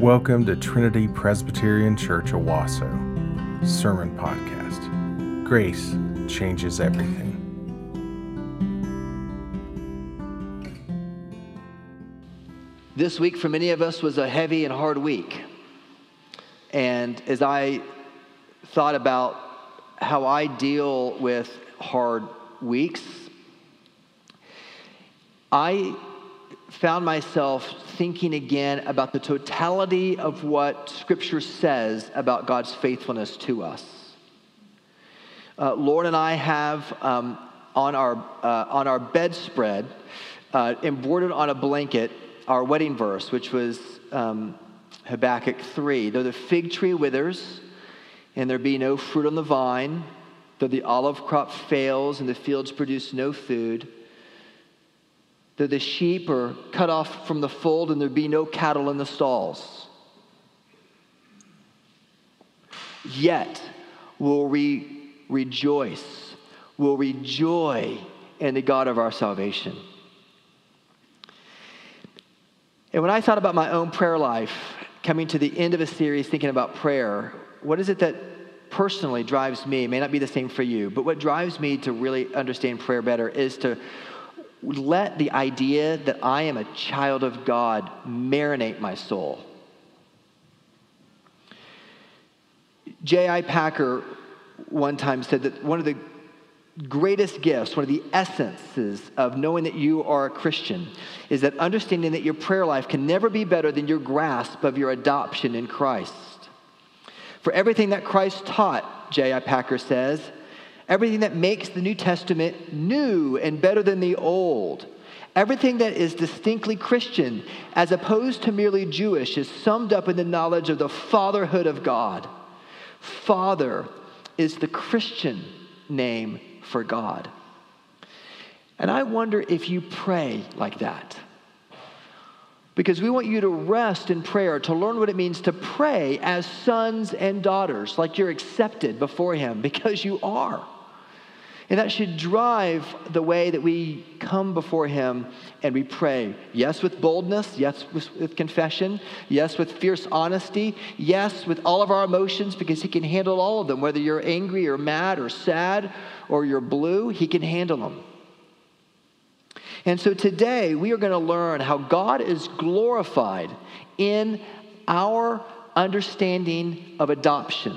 Welcome to Trinity Presbyterian Church Owasso Sermon Podcast. Grace changes everything. This week, for many of us, was a heavy and hard week. And as I thought about how I deal with hard weeks, I found myself thinking again about the totality of what Scripture says about God's faithfulness to us. Uh, and I have um, on, our, uh, on our bedspread, uh, embroidered on a blanket, our wedding verse, which was um, Habakkuk 3. Though the fig tree withers and there be no fruit on the vine, though the olive crop fails and the fields produce no food, the sheep are cut off from the fold and there be no cattle in the stalls. Yet will we rejoice, will rejoice in the God of our salvation. And when I thought about my own prayer life, coming to the end of a series thinking about prayer, what is it that personally drives me? It may not be the same for you, but what drives me to really understand prayer better is to let the idea that I am a child of God marinate my soul. J.I. Packer one time said that one of the greatest gifts, one of the essences of knowing that you are a Christian, is that understanding that your prayer life can never be better than your grasp of your adoption in Christ. For everything that Christ taught, J.I. Packer says, Everything that makes the New Testament new and better than the Old. Everything that is distinctly Christian, as opposed to merely Jewish, is summed up in the knowledge of the fatherhood of God. Father is the Christian name for God. And I wonder if you pray like that. Because we want you to rest in prayer, to learn what it means to pray as sons and daughters, like you're accepted before Him, because you are. And that should drive the way that we come before Him and we pray. Yes, with boldness. Yes, with, with, confession. Yes, with fierce honesty. Yes, with all of our emotions because He can handle all of them. Whether you're angry or mad or sad or you're blue, He can handle them. And so today we are going to learn how God is glorified in our understanding of adoption.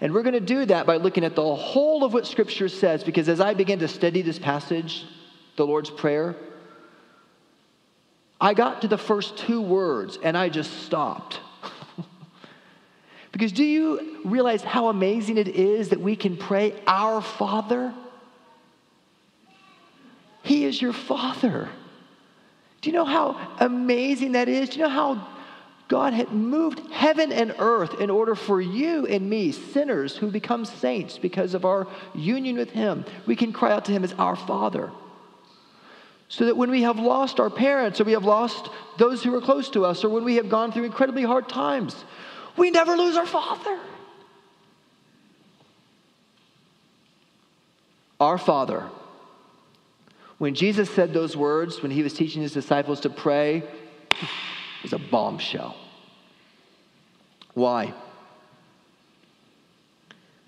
And we're going to do that by looking at the whole of what Scripture says, because as I begin to study this passage, the Lord's Prayer, I got to the first two words and I just stopped. because do you realize how amazing it is that we can pray, Our Father? He is your Father. Do you know how amazing that is? Do you know how God had moved heaven and earth in order for you and me, sinners who become saints because of our union with Him, we can cry out to Him as our Father. So that when we have lost our parents or we have lost those who are close to us or when we have gone through incredibly hard times, we never lose our Father. Our Father. When Jesus said those words, when he was teaching his disciples to pray, is a bombshell. Why?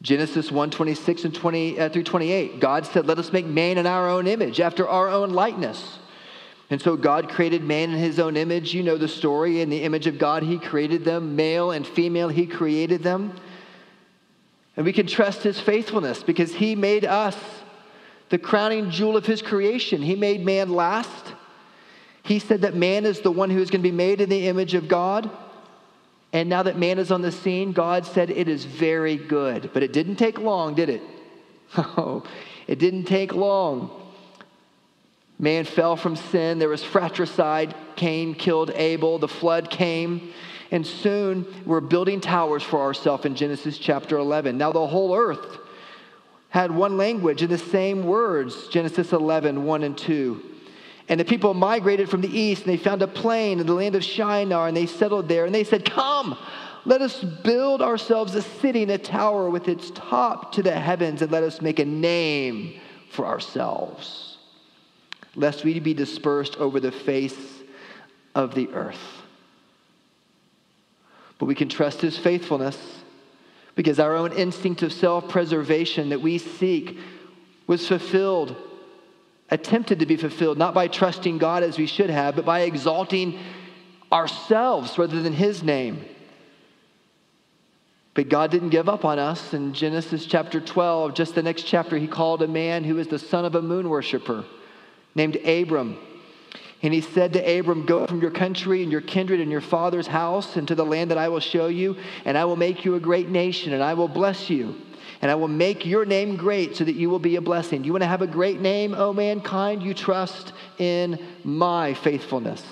Genesis 1 26 and 20 uh, through 28. God said, Let us make man in our own image, after our own likeness. And so God created man in his own image. You know the story. In the image of God, he created them. Male and female, he created them. And we can trust his faithfulness because he made us the crowning jewel of his creation. He made man last. He said that man is the one who is going to be made in the image of God. And now that man is on the scene, God said it is very good. But it didn't take long, did it? Oh, it didn't take long. Man fell from sin. There was fratricide. Cain killed Abel. The flood came. And soon we're building towers for ourselves in Genesis chapter 11. Now the whole earth had one language and the same words Genesis 11, 1 and 2. And the people migrated from the east, and they found a plain in the land of Shinar, and they settled there. And they said, Come, let us build ourselves a city and a tower with its top to the heavens, and let us make a name for ourselves, lest we be dispersed over the face of the earth. But we can trust his faithfulness because our own instinct of self preservation that we seek was fulfilled, attempted to be fulfilled, not by trusting God as we should have, but by exalting ourselves rather than his name. But God didn't give up on us. In Genesis chapter 12, just the next chapter, he called a man who was the son of a moon worshiper named Abram. And he said to Abram, Go from your country and your kindred and your father's house into the land that I will show you, and I will make you a great nation, and I will bless you. And I will make your name great so that you will be a blessing. You want to have a great name, O mankind? You trust in my faithfulness.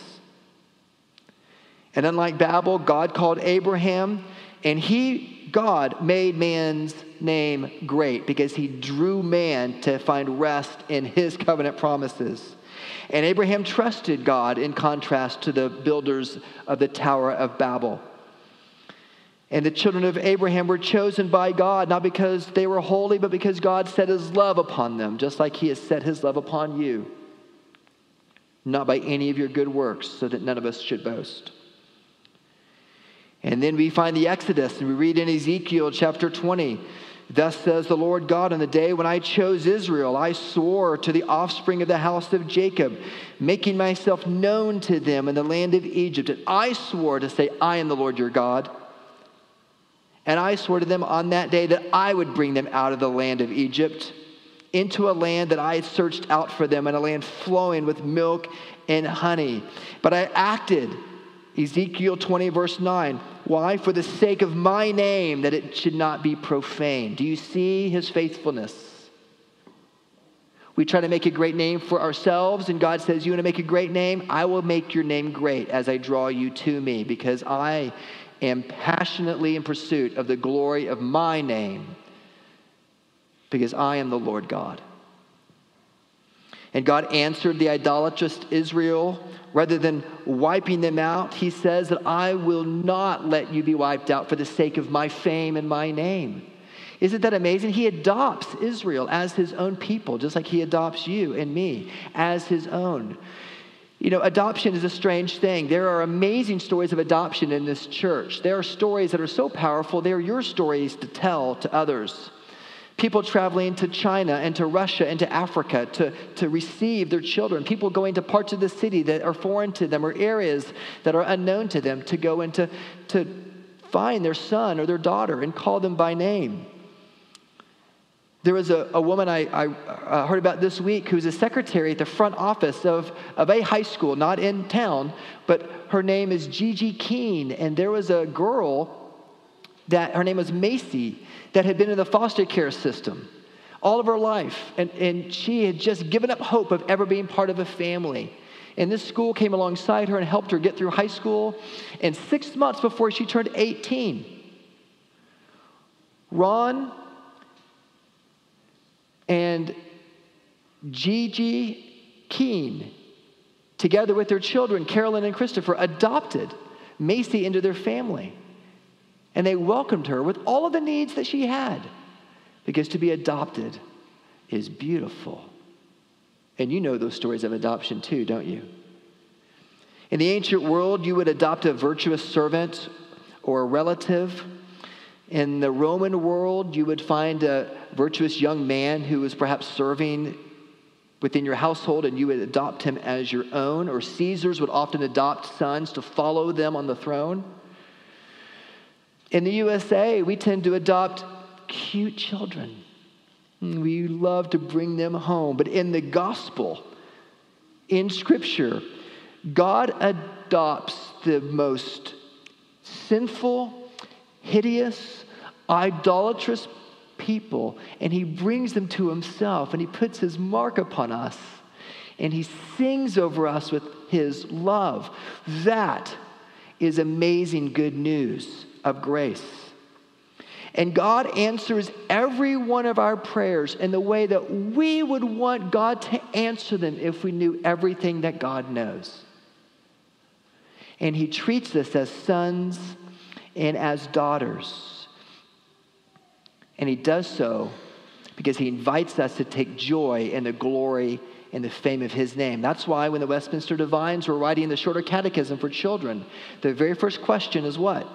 And unlike Babel, God called Abraham, and he, God, made man's name great because he drew man to find rest in his covenant promises. And Abraham trusted God in contrast to the builders of the Tower of Babel. And the children of Abraham were chosen by God, not because they were holy, but because God set his love upon them, just like he has set his love upon you. Not by any of your good works, so that none of us should boast. And then we find the Exodus, and we read in Ezekiel chapter 20 Thus says the Lord God, on the day when I chose Israel, I swore to the offspring of the house of Jacob, making myself known to them in the land of Egypt. And I swore to say, I am the Lord your God. And I swore to them on that day that I would bring them out of the land of Egypt into a land that I had searched out for them, and a land flowing with milk and honey. But I acted Ezekiel 20, verse 9. Why? For the sake of my name, that it should not be profaned. Do you see his faithfulness? We try to make a great name for ourselves, and God says, You want to make a great name? I will make your name great as I draw you to me, because I am passionately in pursuit of the glory of my name, because I am the Lord God. And God answered the idolatrous Israel rather than wiping them out, he says that I will not let you be wiped out for the sake of my fame and my name. Isn't that amazing? He adopts Israel as his own people, just like he adopts you and me as his own. You know, adoption is a strange thing. There are amazing stories of adoption in this church. There are stories that are so powerful, they're your stories to tell to others people traveling to China and to Russia and to Africa to, to receive their children, people going to parts of the city that are foreign to them or areas that are unknown to them to go and to, to find their son or their daughter and call them by name. There was a, a woman I, I uh, heard about this week who's a secretary at the front office of, of a high school, not in town, but her name is Gigi Keene. And there was a girl that her name was Macy that had been in the foster care system all of her life. And, and she had just given up hope of ever being part of a family. And this school came alongside her and helped her get through high school. And six months before she turned 18, Ron and Gigi Keene, together with their children, Carolyn and Christopher, adopted Macy into their family. And they welcomed her with all of the needs that she had because to be adopted is beautiful. And you know those stories of adoption too, don't you? In the ancient world, you would adopt a virtuous servant or a relative. In the Roman world, you would find a virtuous young man who is perhaps serving within your household and you would adopt him as your own. Or Caesars would often adopt sons to follow them on the throne. In the USA, we tend to adopt cute children. We love to bring them home. But in the gospel, in Scripture, God adopts the most sinful, hideous, idolatrous people and he brings them to himself and he puts his mark upon us and he sings over us with his love. That is amazing good news of grace. And God answers every one of our prayers in the way that we would want God to answer them if we knew everything that God knows. And He treats us as sons and as daughters. And He does so because He invites us to take joy in the glory and the fame of His name. That's why when the Westminster Divines were writing the Shorter Catechism for children, the very first question is what?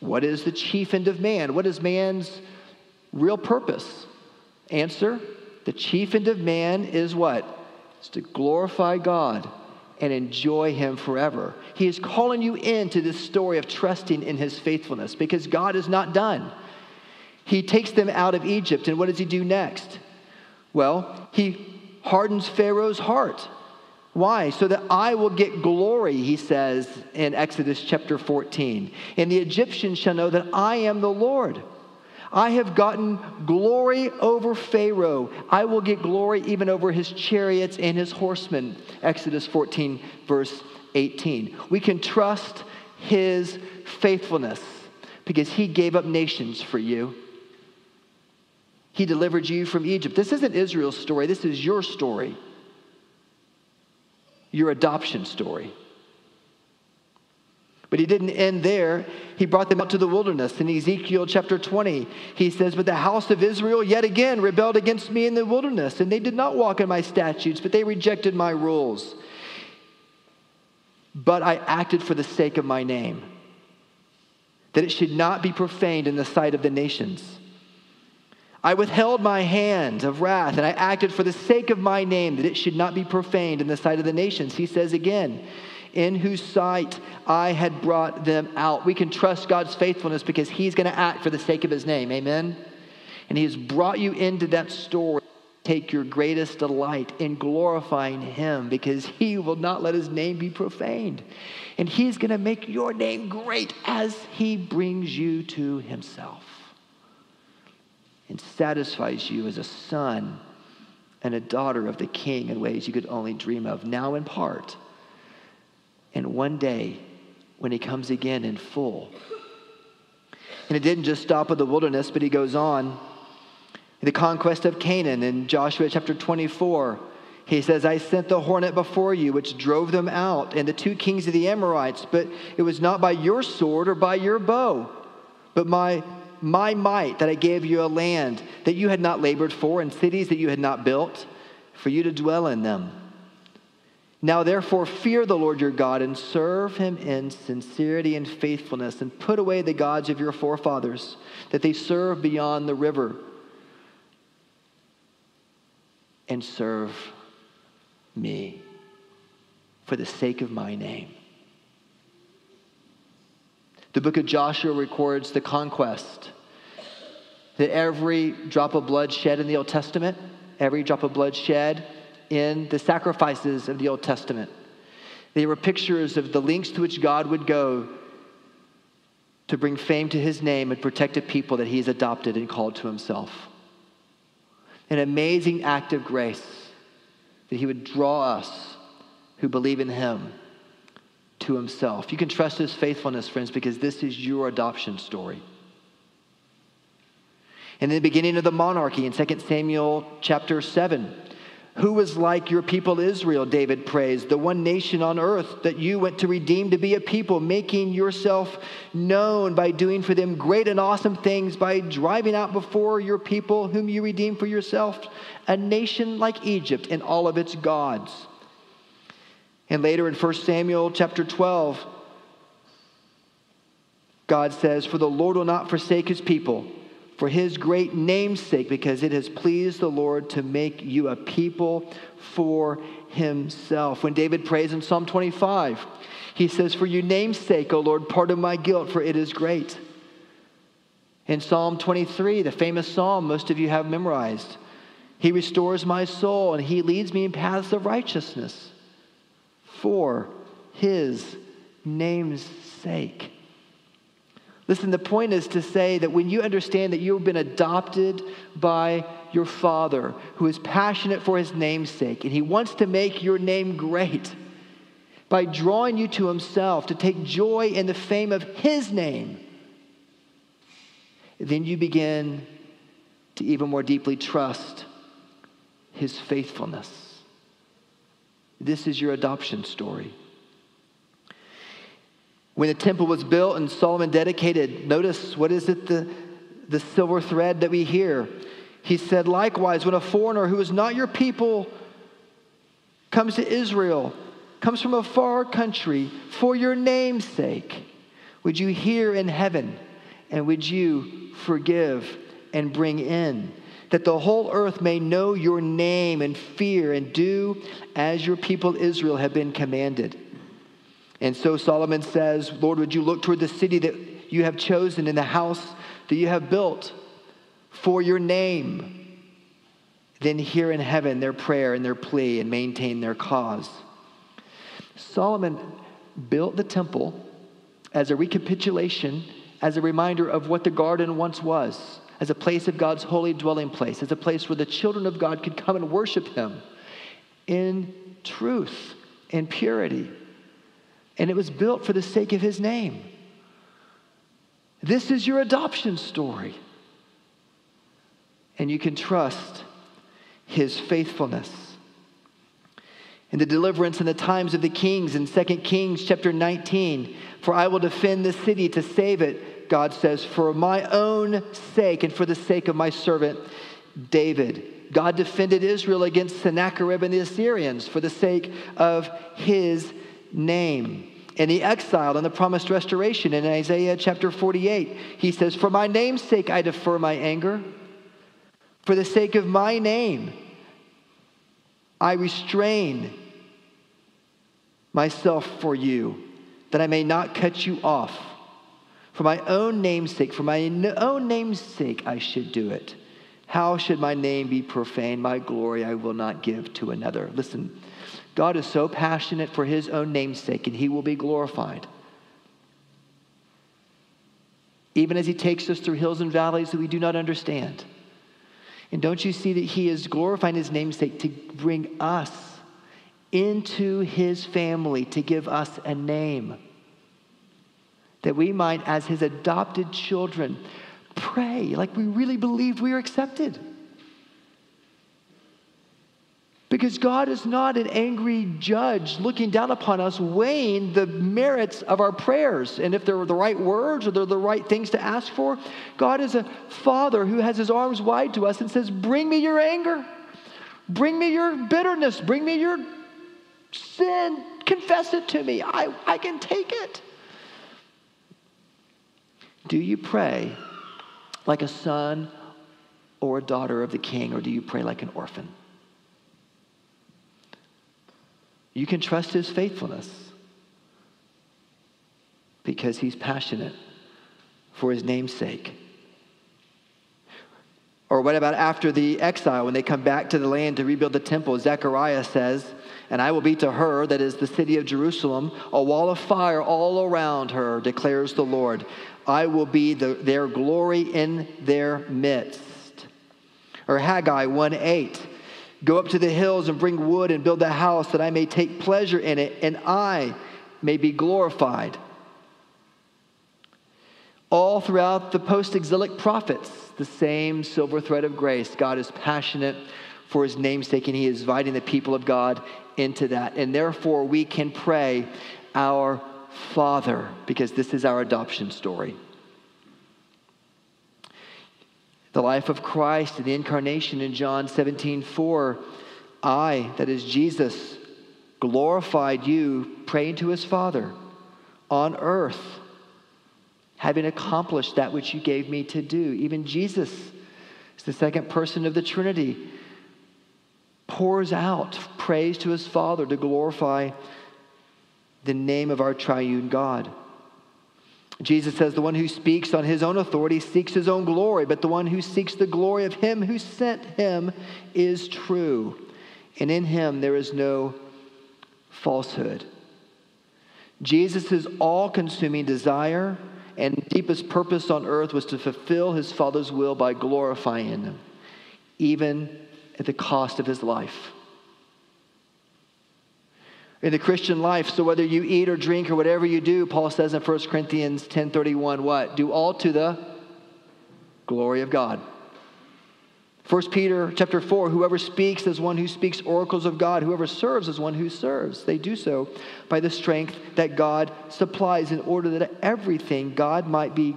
What is the chief end of man? What is man's real purpose? Answer The chief end of man is what? It's to glorify God and enjoy Him forever. He is calling you into this story of trusting in His faithfulness because God is not done. He takes them out of Egypt, and what does He do next? Well, He hardens Pharaoh's heart. Why? So that I will get glory, he says in Exodus chapter 14. And the Egyptians shall know that I am the Lord. I have gotten glory over Pharaoh. I will get glory even over his chariots and his horsemen. Exodus 14, verse 18. We can trust his faithfulness because he gave up nations for you. He delivered you from Egypt. This isn't Israel's story, this is your story, your adoption story. But he didn't end there. He brought them out to the wilderness. In Ezekiel chapter 20, he says, But the house of Israel yet again rebelled against me in the wilderness, and they did not walk in my statutes, but they rejected my rules. But I acted for the sake of my name, that it should not be profaned in the sight of the nations. I withheld my hand of wrath, and I acted for the sake of my name, that it should not be profaned in the sight of the nations. He says again, in whose sight I had brought them out. We can trust God's faithfulness because He's going to act for the sake of His name. Amen? And He has brought you into that story. Take your greatest delight in glorifying Him because He will not let His name be profaned. And He's going to make your name great as He brings you to Himself and satisfies you as a son and a daughter of the King in ways you could only dream of, now in part and one day when he comes again in full. And it didn't just stop at the wilderness, but he goes on. The conquest of Canaan in Joshua chapter 24. He says, I sent the hornet before you, which drove them out, and the two kings of the Amorites, but it was not by your sword or by your bow, but my, my might that I gave you a land that you had not labored for, and cities that you had not built, for you to dwell in them. Now, therefore, fear the Lord your God and serve him in sincerity and faithfulness, and put away the gods of your forefathers that they serve beyond the river, and serve me for the sake of my name. The book of Joshua records the conquest that every drop of blood shed in the Old Testament, every drop of blood shed in the sacrifices of the Old Testament. They were pictures of the lengths to which God would go to bring fame to his name and protect a people that he has adopted and called to himself. An amazing act of grace that he would draw us who believe in him to himself. You can trust his faithfulness, friends, because this is your adoption story. In the beginning of the monarchy in 2 Samuel chapter 7, who is like your people Israel, David prays, the one nation on earth that you went to redeem to be a people, making yourself known by doing for them great and awesome things, by driving out before your people, whom you redeemed for yourself, a nation like Egypt and all of its gods. And later in 1 Samuel chapter 12, God says, For the Lord will not forsake his people for his great name's sake, because it has pleased the Lord to make you a people for himself. When David prays in Psalm 25, he says, For your name's sake, O Lord, pardon my guilt, for it is great. In Psalm 23, the famous psalm most of you have memorized, he restores my soul and he leads me in paths of righteousness for his name's sake. Listen, the point is to say that when you understand that you've been adopted by your Father, who is passionate for his name's sake, and he wants to make your name great by drawing you to himself to take joy in the fame of his name, then you begin to even more deeply trust his faithfulness. This is your adoption story. When the temple was built and Solomon dedicated, notice what is it, the, the silver thread that we hear? He said, likewise, when a foreigner who is not your people comes to Israel, comes from a far country, for your name's sake, would you hear in heaven and would you forgive and bring in? That the whole earth may know your name and fear and do as your people Israel have been commanded. And so Solomon says, Lord, would you look toward the city that you have chosen and the house that you have built for your name? Then hear in heaven their prayer and their plea and maintain their cause. Solomon built the temple as a recapitulation, as a reminder of what the garden once was, as a place of God's holy dwelling place, as a place where the children of God could come and worship Him in truth and purity. And it was built for the sake of His name. This is your adoption story. And you can trust His faithfulness and the deliverance in the times of the kings in 2 Kings chapter 19. For I will defend the city to save it, God says, for my own sake and for the sake of my servant David. God defended Israel against Sennacherib and the Assyrians for the sake of his name. In the exile and the promised restoration in Isaiah chapter 48, he says, For my name's sake I defer my anger. For the sake of my name, I restrain myself for you, that I may not cut you off. For my own name's sake, for my own name's sake, I should do it. How should my name be profaned? My glory I will not give to another. Listen, God is so passionate for his own name's sake, and he will be glorified. Even as he takes us through hills and valleys that we do not understand. And don't you see that he is glorifying his namesake to bring us into his family, to give us a name? That we might, as his adopted children, pray like we really believed we were accepted. Because God is not an angry judge looking down upon us, weighing the merits of our prayers. And if they're the right words or they're the right things to ask for, God is a father who has his arms wide to us and says, Bring me your anger. Bring me your bitterness. Bring me your sin. Confess it to me. I, I can take it. Do you pray like a son or a daughter of the king, or do you pray like an orphan? You can trust his faithfulness because he's passionate for his name's sake. Or what about after the exile, when they come back to the land to rebuild the temple? Zechariah says, And I will be to her, that is the city of Jerusalem, a wall of fire all around her, declares the Lord. I will be the, their glory in their midst. Or Haggai 1 8. Go up to the hills and bring wood and build a house that I may take pleasure in it and I may be glorified. All throughout the post exilic prophets, the same silver thread of grace. God is passionate for his namesake and he is inviting the people of God into that. And therefore, we can pray, Our Father, because this is our adoption story the life of Christ and the incarnation in John 17 4. I, that is Jesus, glorified you, praying to his Father on earth, having accomplished that which you gave me to do. Even Jesus is the second person of the Trinity, pours out praise to his Father to glorify the name of our triune God. Jesus says, The one who speaks on his own authority seeks his own glory, but the one who seeks the glory of him who sent him is true. And in him there is no falsehood. Jesus' all consuming desire and deepest purpose on earth was to fulfill his Father's will by glorifying him, even at the cost of his life in the Christian life. So whether you eat or drink or whatever you do, Paul says in 1 Corinthians 10:31, what? Do all to the glory of God. 1 Peter chapter 4, whoever speaks as one who speaks oracles of God, whoever serves as one who serves. They do so by the strength that God supplies in order that everything God might be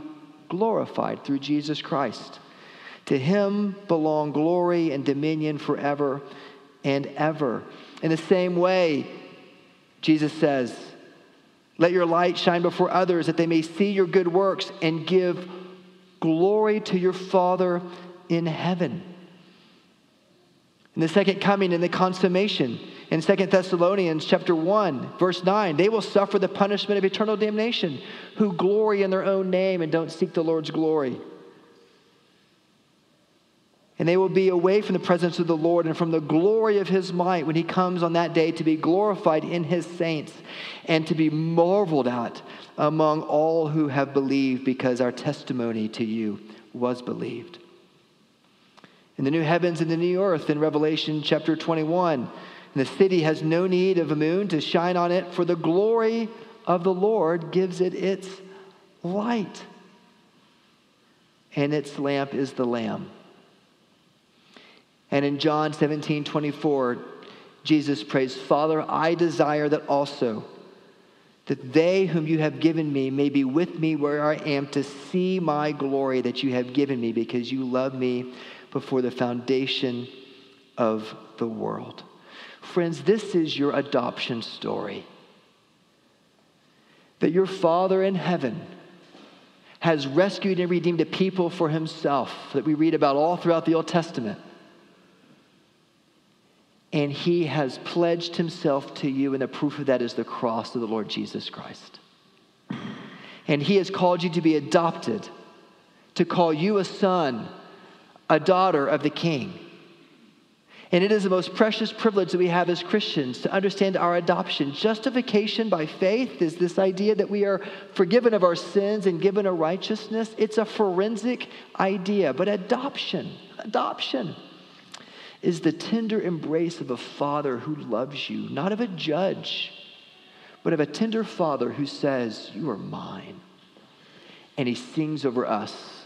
glorified through Jesus Christ. To him belong glory and dominion forever and ever. In the same way, Jesus says, Let your light shine before others that they may see your good works and give Glory to your Father in heaven. In the second coming and the consummation, in Second Thessalonians chapter 1, verse 9, they will suffer the punishment of eternal damnation, who glory in their own name and don't seek the Lord's glory. And they will be away from the presence of the Lord and from the glory of his might when he comes on that day to be glorified in his saints and to be marveled at among all who have believed because our testimony to you was believed. In the new heavens and the new earth in Revelation chapter 21, the city has no need of a moon to shine on it, for the glory of the Lord gives it its light. And its lamp is the Lamb. And in John 17 24, Jesus prays, Father, I desire that also that they whom you have given me may be with me where I am to see my glory that you have given me because you love me before the foundation of the world. Friends, this is your adoption story. That your Father in heaven has rescued and redeemed a people for himself that we read about all throughout the Old Testament and he has pledged himself to you, and the proof of that is the cross of the Lord Jesus Christ. And he has called you to be adopted, to call you a son, a daughter of the king. And it is the most precious privilege that we have as Christians to understand our adoption. Justification by faith is this idea that we are forgiven of our sins and given a righteousness. It's a forensic idea. But adoption, adoption, is the tender embrace of a father who loves you, not of a judge, but of a tender father who says, You are mine. And he sings over us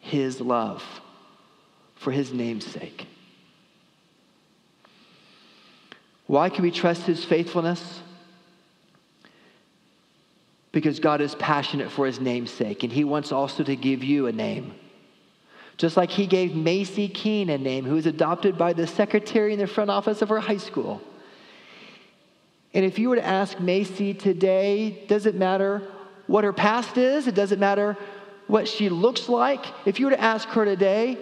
his love for his name's sake. Why can we trust his faithfulness? Because God is passionate for his name's sake, and he wants also to give you a name. Just like he gave Macy Keene a name, who was adopted by the secretary in the front office of her high school. And if you were to ask Macy today, does it matter what her past is? It doesn't matter what she looks like. If you were to ask her today,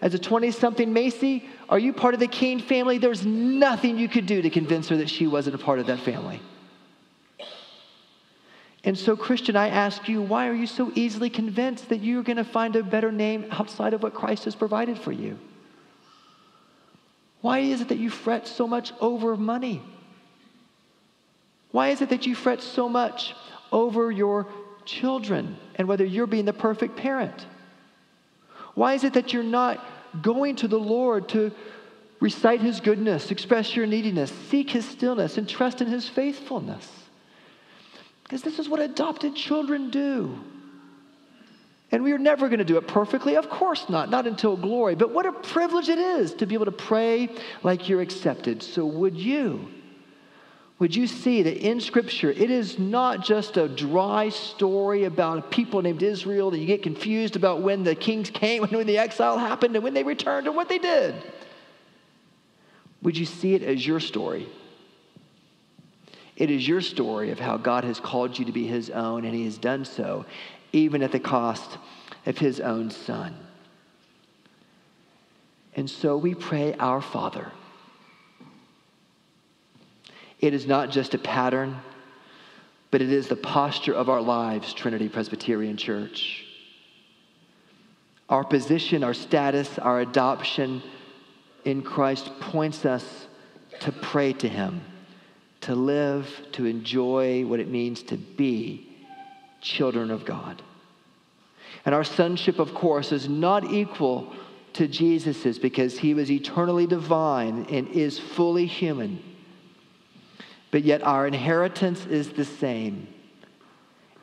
as a 20 something Macy, are you part of the Keene family? There's nothing you could do to convince her that she wasn't a part of that family. And so, Christian, I ask you, why are you so easily convinced that you're going to find a better name outside of what Christ has provided for you? Why is it that you fret so much over money? Why is it that you fret so much over your children and whether you're being the perfect parent? Why is it that you're not going to the Lord to recite his goodness, express your neediness, seek his stillness, and trust in his faithfulness? Because this is what adopted children do. And we are never going to do it perfectly. Of course not, not until glory. But what a privilege it is to be able to pray like you're accepted. So, would you? Would you see that in Scripture, it is not just a dry story about a people named Israel that you get confused about when the kings came and when the exile happened and when they returned and what they did? Would you see it as your story? It is your story of how God has called you to be his own, and he has done so, even at the cost of his own son. And so we pray, Our Father. It is not just a pattern, but it is the posture of our lives, Trinity Presbyterian Church. Our position, our status, our adoption in Christ points us to pray to him to live, to enjoy what it means to be children of God. And our sonship, of course, is not equal to Jesus's because he was eternally divine and is fully human. But yet our inheritance is the same.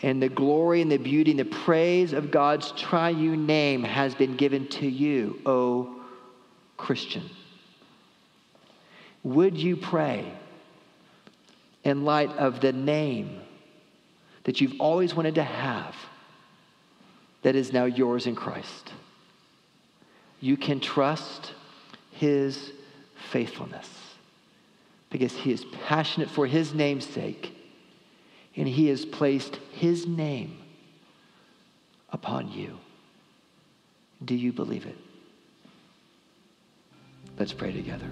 And the glory and the beauty and the praise of God's triune name has been given to you, O Christian. Would you pray in light of the name that you've always wanted to have that is now yours in Christ. You can trust his faithfulness because he is passionate for his name's sake and he has placed his name upon you. Do you believe it? Let's pray together.